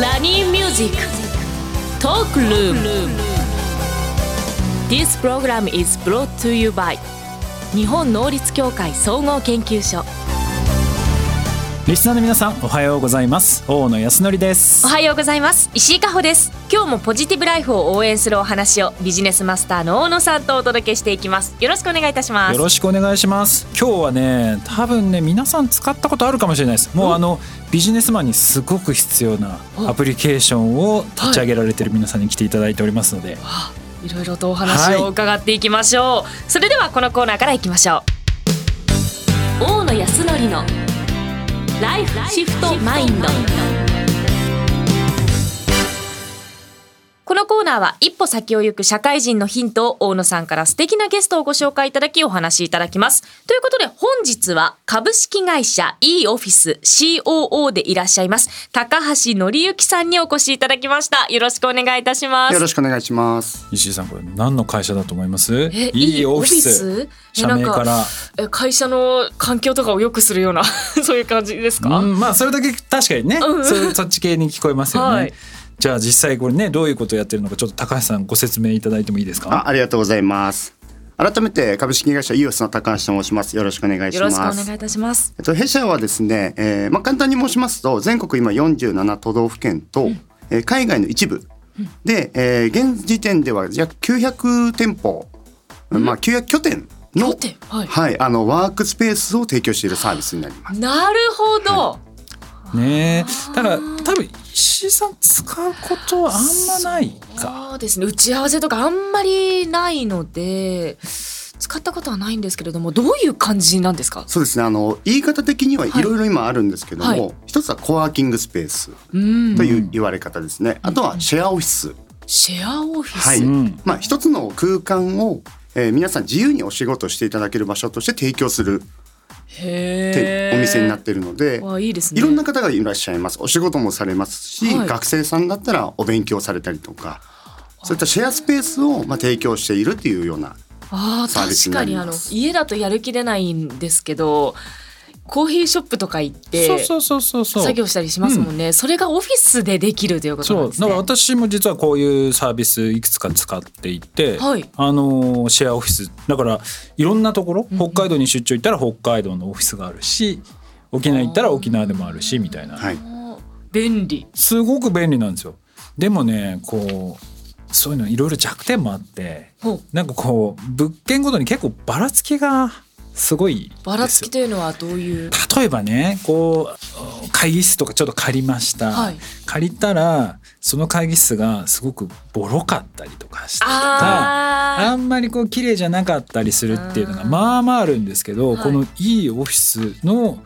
ラニーミュージックトークルーム This program is brought to you by 日本能率協会総合研究所リスナーの皆さんおはようございます。大野泰敬です。おはようございます。石井加穂です。今日もポジティブライフを応援するお話をビジネスマスターの大野さんとお届けしていきます。よろしくお願いいたします。よろしくお願いします。今日はね多分ね皆さん使ったことあるかもしれないです。もうあのビジネスマンにすごく必要なアプリケーションを立ち上げられてる皆さんに来ていただいておりますので、いろいろとお話を伺っていきましょう、はい、それではこのコーナーからいきましょう。大野康則のライフシフトマインドこのコーナーは一歩先を行く社会人のヒントを大野さんから素敵なゲストをご紹介いただきお話しいただきます。ということで本日は株式会社 e オフィス COO でいらっしゃいます高橋則之さんにお越しいただきました。よろしくお願いいたします。よろしくお願いします。石井さんこれ何の会社だと思います ?e オフィス？社名から会社の環境とかを良くするような そういう感じですか、うん、まあそれだけ確かにね、うん、そそっち系に聞こえますよね。はいじゃあ実際これねどういうことをやってるのかちょっと高橋さんご説明いただいてもいいですか？あありがとうございます。改めて株式会社イオスの高橋と申します。よろしくお願いします。よろしくお願いいたします。えっと弊社はですね、えー、まあ簡単に申しますと全国今47都道府県と、うん、えー、海外の一部。で、えー、現時点では約900店舗、うん、まあ900拠点の、はい、はい、あのワークスペースを提供しているサービスになります。なるほど。はい、ね。ただ多分石井さん使うことはあんまないか。そうですね。打ち合わせとかあんまりないので使ったことはないんですけれどもどういう感じなんですか？そうですね。あの言い方的にはい。ろいろ今あるんですけども、はい。はい、一つはコワーキングスペースという言われ方ですね。あとはシェアオフィス。シェアオフィス、はい。まあ、一つの空間を、えー、皆さん自由にお仕事していただける場所として提供するお店になってるのでいいです、ね、いろんな方がいらっしゃいます。お仕事もされますし、はい、学生さんだったらお勉強されたりとかそういったシェアスペースをまあ提供しているっていうようなサー。ビスになります。確かにあの家だとやる気出ないんですけどコーヒーショップとか行ってそうそうそうそう作業したりしますもんね、うん、それがオフィスでできるということなんですね。だから私も実はこういうサービスいくつか使っていて、はい、あのシェアオフィス。だからいろんなところ北海道に出張行ったら北海道のオフィスがあるし沖縄行ったら沖縄でもあるしみたいな、はい、便利。すごく便利なんですよ。でもねこうそういうのいろいろ弱点もあってなんかこう物件ごとに結構ばらつきがすごいばらつきというのはどういう？例えばねこう会議室とかちょっと借りました、はい、借りたらその会議室がすごくボロかったりとかしてああんまりこう綺麗じゃなかったりするっていうのがまあまああるんですけど、このいいオフィスの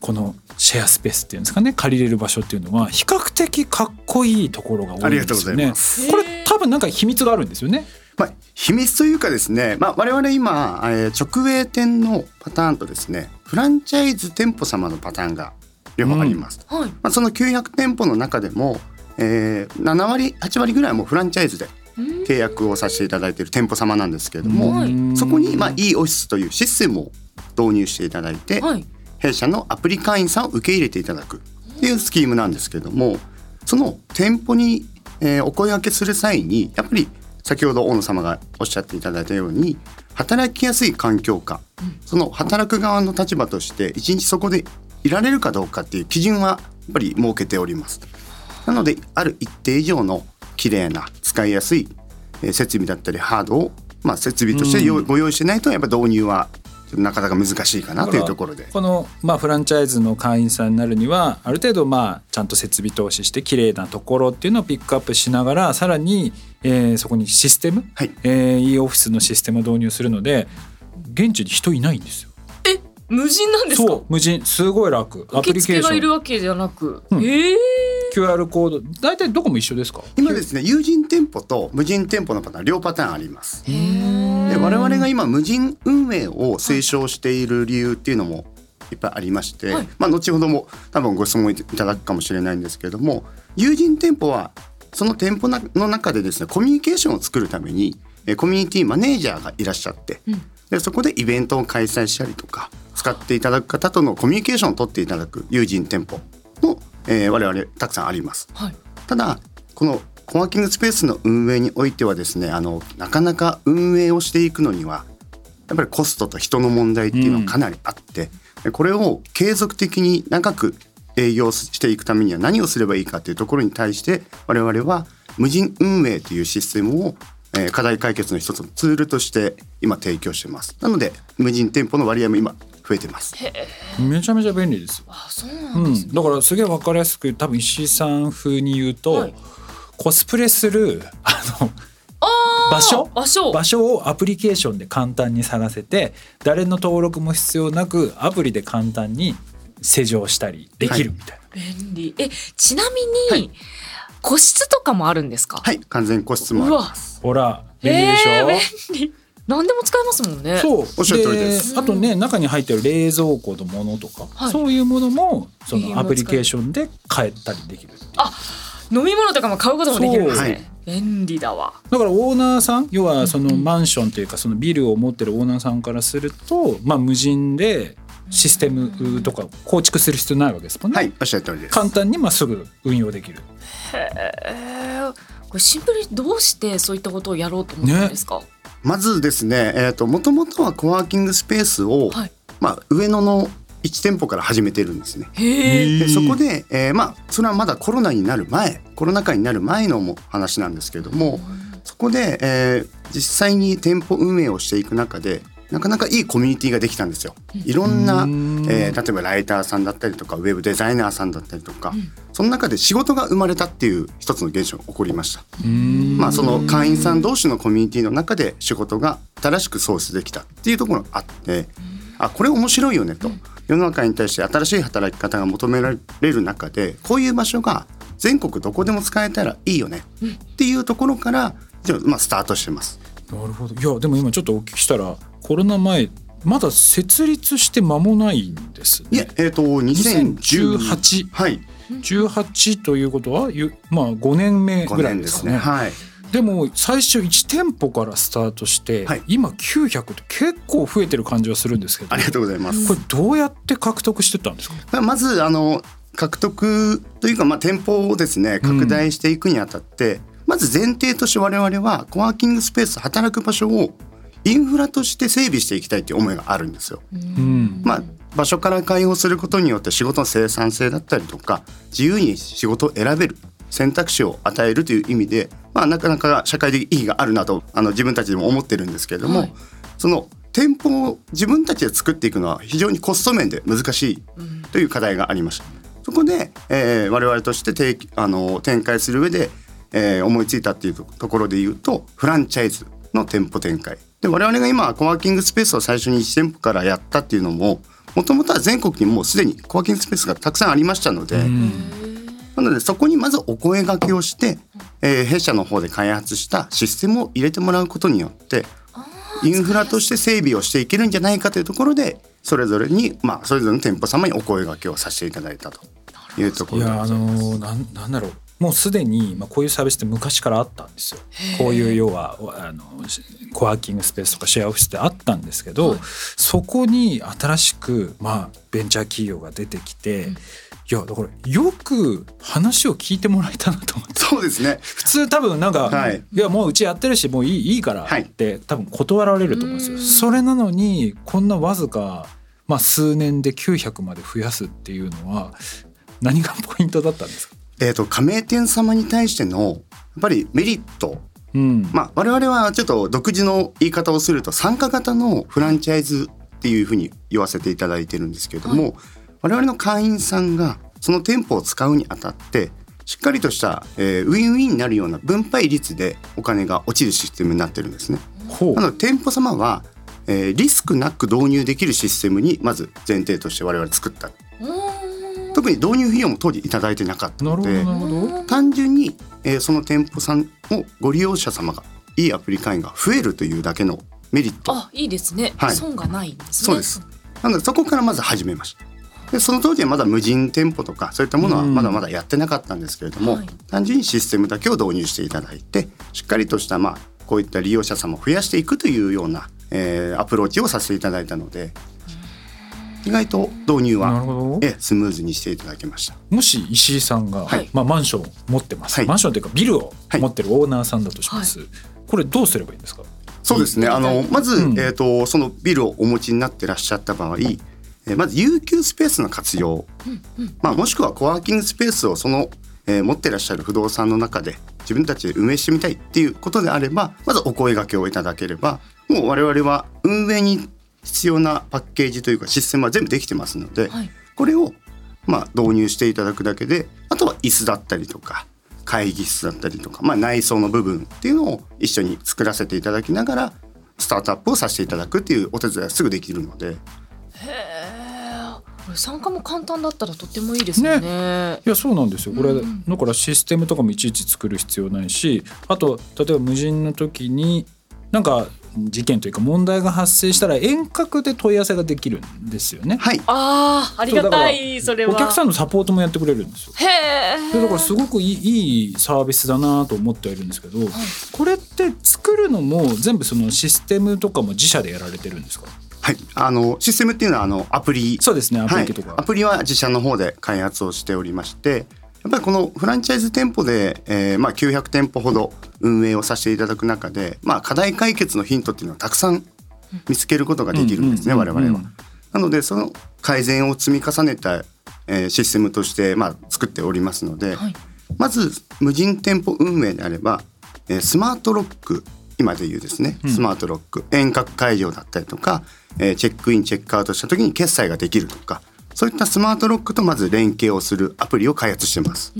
このシェアスペースっていうんですかね借りれる場所っていうのは比較的かっこいいところが多いんですよね。これ多分なんか秘密があるんですよね。まあ、秘密というかですね、まあ、我々今、えー、直営店のパターンとですねフランチャイズ店舗様のパターンが両方あります。うん。はい、まあ、その900店舗の中でも、えー、7割8割ぐらいもフランチャイズで契約をさせていただいている店舗様なんですけれども、そこに、まあ、いいオフィスというシステムを導入していただいて、はい、弊社のアプリ会員さんを受け入れていただくっていうスキームなんですけれどもその店舗に、えー、お声がけする際にやっぱり先ほど大野様がおっしゃっていただいたように働きやすい環境下、うん、その働く側の立場として一日そこでいられるかどうかっていう基準はやっぱり設けております。なのである一定以上の綺麗な使いやすい設備だったりハードを、まあ、設備としてご用意してないとやっぱ導入はなかなか難しいかなというところで。この、まあ、フランチャイズの会員さんになるにはある程度まあちゃんと設備投資して綺麗なところっていうのをピックアップしながらさらに、えー、そこにシステム、はい。えー、e オフィスのシステムを導入するので現地に人いないんですよ。え無人なんですか？無人。すごい楽。アプリケーション。がいるわけじゃなく、うん、え。えー QR コード。大体どこも一緒ですか？今ですね有人店舗と無人店舗のパターン両パターンあります。で我々が今無人運営を推奨している理由っていうのもいっぱいありまして、はい、まあ後ほども多分ご質問いただくかもしれないんですけれども有人店舗はその店舗の中でですねコミュニケーションを作るためにコミュニティマネージャーがいらっしゃって、うん、でそこでイベントを開催したりとか使っていただく方とのコミュニケーションを取っていただく友人店舗のえー、我々たくさんあります。はい、ただこのコワーキングスペースの運営においてはですねあのなかなか運営をしていくのにはやっぱりコストと人の問題っていうのはかなりあって、うん、これを継続的に長く営業していくためには何をすればいいかというところに対して我々は無人運営というシステムを課題解決の一つのツールとして今提供してます。なので無人店舗の割合も今増えてます。めちゃめちゃ便利ですあそうなんです、ね。うん、だからすげえ分かりやすく多分石井さん風に言うと、はい、コスプレするあの場所？場所。場所をアプリケーションで簡単に探せて誰の登録も必要なくアプリで簡単に施錠したりできるみたいな。はい、便利。えちなみに、はい、個室とかもあるんですか？はい完全個室もあります。ほら便利でしょ、えー、便利。何でも使えますもんね。そう、おっしゃる通りです。あとね、中に入ってる冷蔵庫のものとか、はい、そういうものもそのアプリケーションで買えたりできる。あ、飲み物とかも買うこともできるんですね。便利だわ。だからオーナーさん、要はそのマンションというかそのビルを持ってるオーナーさんからすると、まあ無人でシステムとか構築する必要ないわけですもんね。はい、おっしゃる通りです。簡単にまあすぐ運用できる。へえ。これシンプルにどうしてそういったことをやろうと思ったんですか？ね、まずですね、えっ、ー、ともともとはコワーキングスペースを、はい、まあ上野の1店舗から始めてるんですね。でそこで、えー、まあそれはまだコロナになる前コロナ禍になる前のも話なんですけれどもそこで、えー、実際に店舗運営をしていく中でなかなかいいコミュニティができたんですよ。いろんな、えー、例えばライターさんだったりとかウェブデザイナーさんだったりとか、うん、その中で仕事が生まれたっていう一つの現象が起こりました。まあその会員さん同士のコミュニティの中で仕事が新しく創出できたっていうところがあって、あこれ面白いよねと。世の中に対して新しい働き方が求められる中でこういう場所が全国どこでも使えたらいいよねっていうところからじゃあまあスタートしてます。なるほど。いやでも今ちょっとお聞きしたらコロナ前まだ設立して間もないんです、ね、いやえっ、ー、と2018はい。18ということはまあ5年目ぐらいですかね。ね。はいでも最初1店舗からスタートして、はい、今900って結構増えてる感じはするんですけどありがとうございます。これどうやって獲得してたんですか？まずあの獲得というか、まあ、店舗をですね拡大していくにあたって、うん、まず前提として我々はコワーキングスペース働く場所をインフラとして整備していきたいという思いがあるんですよ。まあ場所から開放することによって仕事の生産性だったりとか自由に仕事を選べる選択肢を与えるという意味で、まあ、なかなか社会的意義があるなとあの自分たちでも思ってるんですけれども、はい、その店舗を自分たちで作っていくのは非常にコスト面で難しいという課題がありました。そこで、えー、我々としてあの展開する上で、えー、思いついたっていうところで言うとフランチャイズの店舗展開で我々が今コワーキングスペースを最初に1店舗からやったっていうのももともとは全国にもうすでにコワーキングスペースがたくさんありましたので。なのでそこにまずお声がけをして、えー、弊社の方で開発したシステムを入れてもらうことによってインフラとして整備をしていけるんじゃないかというところでそれぞれに、まあ、それぞれの店舗様にお声がけをさせていただいたというところでございます。いやあのー、なんだろう。もうすでに、まあ、こういうサービスって昔からあったんですよ。こういう要はあのコワーキングスペースとかシェアオフィスってあったんですけど、はい、そこに新しく、まあ、ベンチャー企業が出てきて、うん、いやだからよく話を聞いてもらえたなと思って。そうですね。普通多分なんか、はい、いやもううちやってるしもういいいいからって、多分断られると思うんですよ。それなのにこんなわずかまあ、数年で900まで増やすっていうのは何がポイントだったんですか？えーと、加盟店様に対してのやっぱりメリット、うん、まあ我々はちょっと独自の言い方をすると参加型のフランチャイズっていうふうに言わせていただいてるんですけれども、はい、我々の会員さんがその店舗を使うにあたってしっかりとした、えー、ウィンウィンになるような分配率でお金が落ちるシステムになってるんですね。なので店舗様は、えー、リスクなく導入できるシステムにまず前提として我々作った。特に導入費用も当時頂いてなかったので単純に、えー、その店舗さんをご利用者様がいいアプリ会員が増えるというだけのメリットあいいですね、はい、損がないんですねそうですなのでそこからまず始めましたでその当時はまだ無人店舗とかそういったものはまだまだやってなかったんですけれども、はい、単純にシステムだけを導入していただいてしっかりとしたまあこういった利用者様を増やしていくというような、えー、アプローチをさせていただいたので意外と導入はえスムーズにしていただきました。もし石井さんが、はい、まあ、マンションを持ってます、はい、マンションというかビルを持ってるオーナーさんだとします、はい、これどうすればいいんですか？そうですね。あのまず、うん、えーと、そのビルをお持ちになってらっしゃった場合、えまず有給スペースの活用、まあ、もしくはコワーキングスペースをその、えー、持ってらっしゃる不動産の中で自分たちで運営してみたいっていうことであればまずお声がけをいただければもう我々は運営に必要なパッケージというかシステムは全部できてますので、はい、これをまあ導入していただくだけであとは椅子だったりとか会議室だったりとか、まあ、内装の部分っていうのを一緒に作らせていただきながらスタートアップをさせていただくっていうお手伝いはすぐできるので。へこれ参加も簡単だったらとってもいいですね。ねいやそうなんですよ。これ、うん、だからシステムとかもいちいち作る必要ないし、あと例えば無人の時になんか事件というか問題が発生したら遠隔で問い合わせができるんですよね。はい。ああ、ありがたいそれは。お客さんのサポートもやってくれるんですよ。へえ。だからすごくいいいいサービスだなと思ってはいるんですけど、はい、これって作るのも全部そのシステムとかも自社でやられてるんですか？はい、あのシステムっていうのはあのアプリ。そうですねアプリとか、はい、アプリは自社の方で開発をしておりましてやっぱりこのフランチャイズ店舗で、えー、まあ900店舗ほど運営をさせていただく中で、まあ、課題解決のヒントっていうのはたくさん見つけることができるんですね、我々は。なのでその改善を積み重ねた、えー、システムとして、まあ、作っておりますので、はい、まず無人店舗運営であれば、えー、スマートロック今でいうですね、スマートロック遠隔解除だったりとか、えー、チェックインチェックアウトした時に決済ができるとかそういったスマートロックとまず連携をするアプリを開発してます。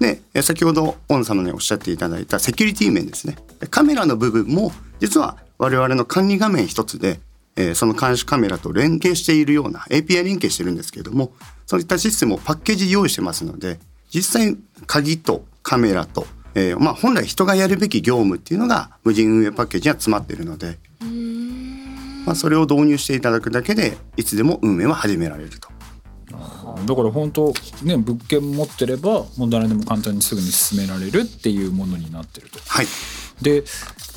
で先ほど大野様におっしゃっていただいたセキュリティ面ですねカメラの部分も実は我々の管理画面一つで、えー、その監視カメラと連携しているような API 連携してるんですけれどもそういったシステムをパッケージ用意してますので実際鍵とカメラと、えーまあ、本来人がやるべき業務っていうのが無人運営パッケージには詰まっているので。まあ、それを導入していただくだけでいつでも運営は始められると。だから本当ね物件持ってればもう誰でも簡単にすぐに進められるっていうものになってると。はい、で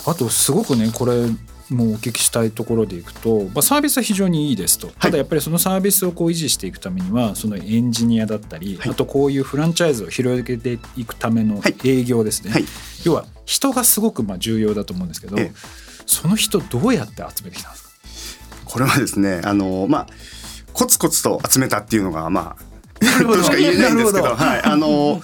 あとすごくねこれもうお聞きしたいところでいくと、まあ、サービスは非常にいいですと、ただやっぱりそのサービスをこう維持していくためにはそのエンジニアだったり、はい、あとこういうフランチャイズを広げていくための営業ですね、はい。はい、要は人がすごくまあ重要だと思うんですけど、その人どうやって集めてきたんですか？これはですねあのまあコツコツと集めたっていうのがまあとしか言えないんですけどはい。あの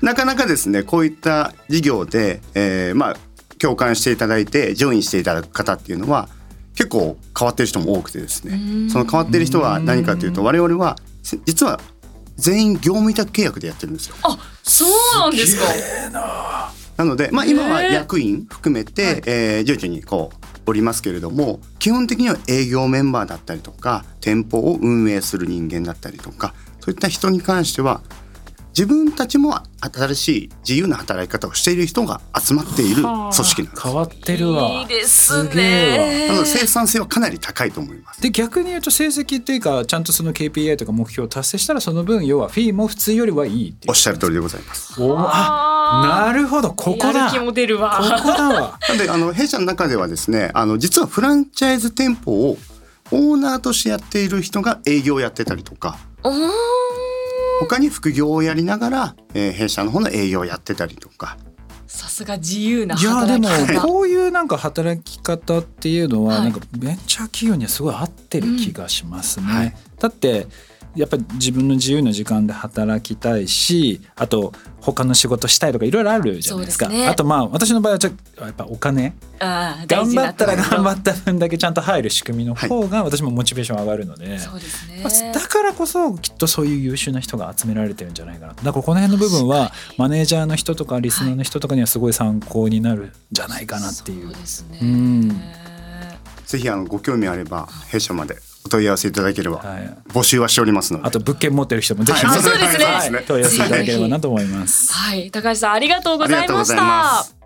なかなかですねこういった事業で、えー、まあ共感していただいてジョインしていただく方っていうのは結構変わってる人も多くてですね。その変わってる人は何かというと我々は実は全員業務委託契約でやってるんですよ。あそうなんですか。なので、まあ、今は役員含めて、はい、えー、徐々にこうおりますけれども基本的には営業メンバーだったりとか店舗を運営する人間だったりとかそういった人に関しては自分たちも新しい自由な働き方をしている人が集まっている組織なんです。変わってるわ。いいですね。なので生産性はかなり高いと思います。で逆に言うと成績っていうかちゃんとその KPI とか目標を達成したらその分要はフィーも普通よりはいいっておっしゃる通りでございます。おあなるほどここだ。気も出るわ。ここだわ。なんであの弊社の中ではですねあの実はフランチャイズ店舗をオーナーとしてやっている人が営業をやってたりとか。他に副業をやりながら、えー、弊社の方の営業をやってたりとか。さすが自由な働き方いやでもこういうなんか働き方っていうのはなんかベンチャー企業にはすごい合ってる気がしますね。うんはい、だってやっぱり自分の自由な時間で働きたいしあと他の仕事したいとかいろいろあるじゃないですか、ね、あとまあ私の場合はちょやっぱお金。頑張ったら頑張った分だけちゃんと入る仕組みの方が私もモチベーション上がるので、そうですね、だからこそきっとそういう優秀な人が集められてるんじゃないかなだからこの辺の部分はマネージャーの人とかリスナーの人とかにはすごい参考になるんじゃないかなっていう。そうですね、うん。ぜひあのご興味あれば弊社までお問い合わせいただければ、募集はしておりますので、あと物件持ってる人もぜひ、はい、そうですね、問い合わせいただければなと思います。はい。高橋さんありがとうございました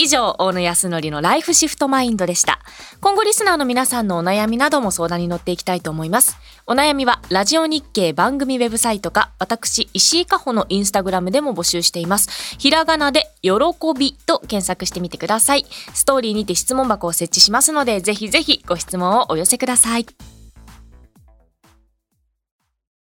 以上大野康則のライフシフトマインドでした。今後リスナーの皆さんのお悩みなども相談に乗っていきたいと思います。お悩みはラジオ日経番組ウェブサイトか私石井加穂のインスタグラムでも募集しています。ひらがなで喜びと検索してみてください。ストーリーにて質問箱を設置しますのでぜひぜひご質問をお寄せください。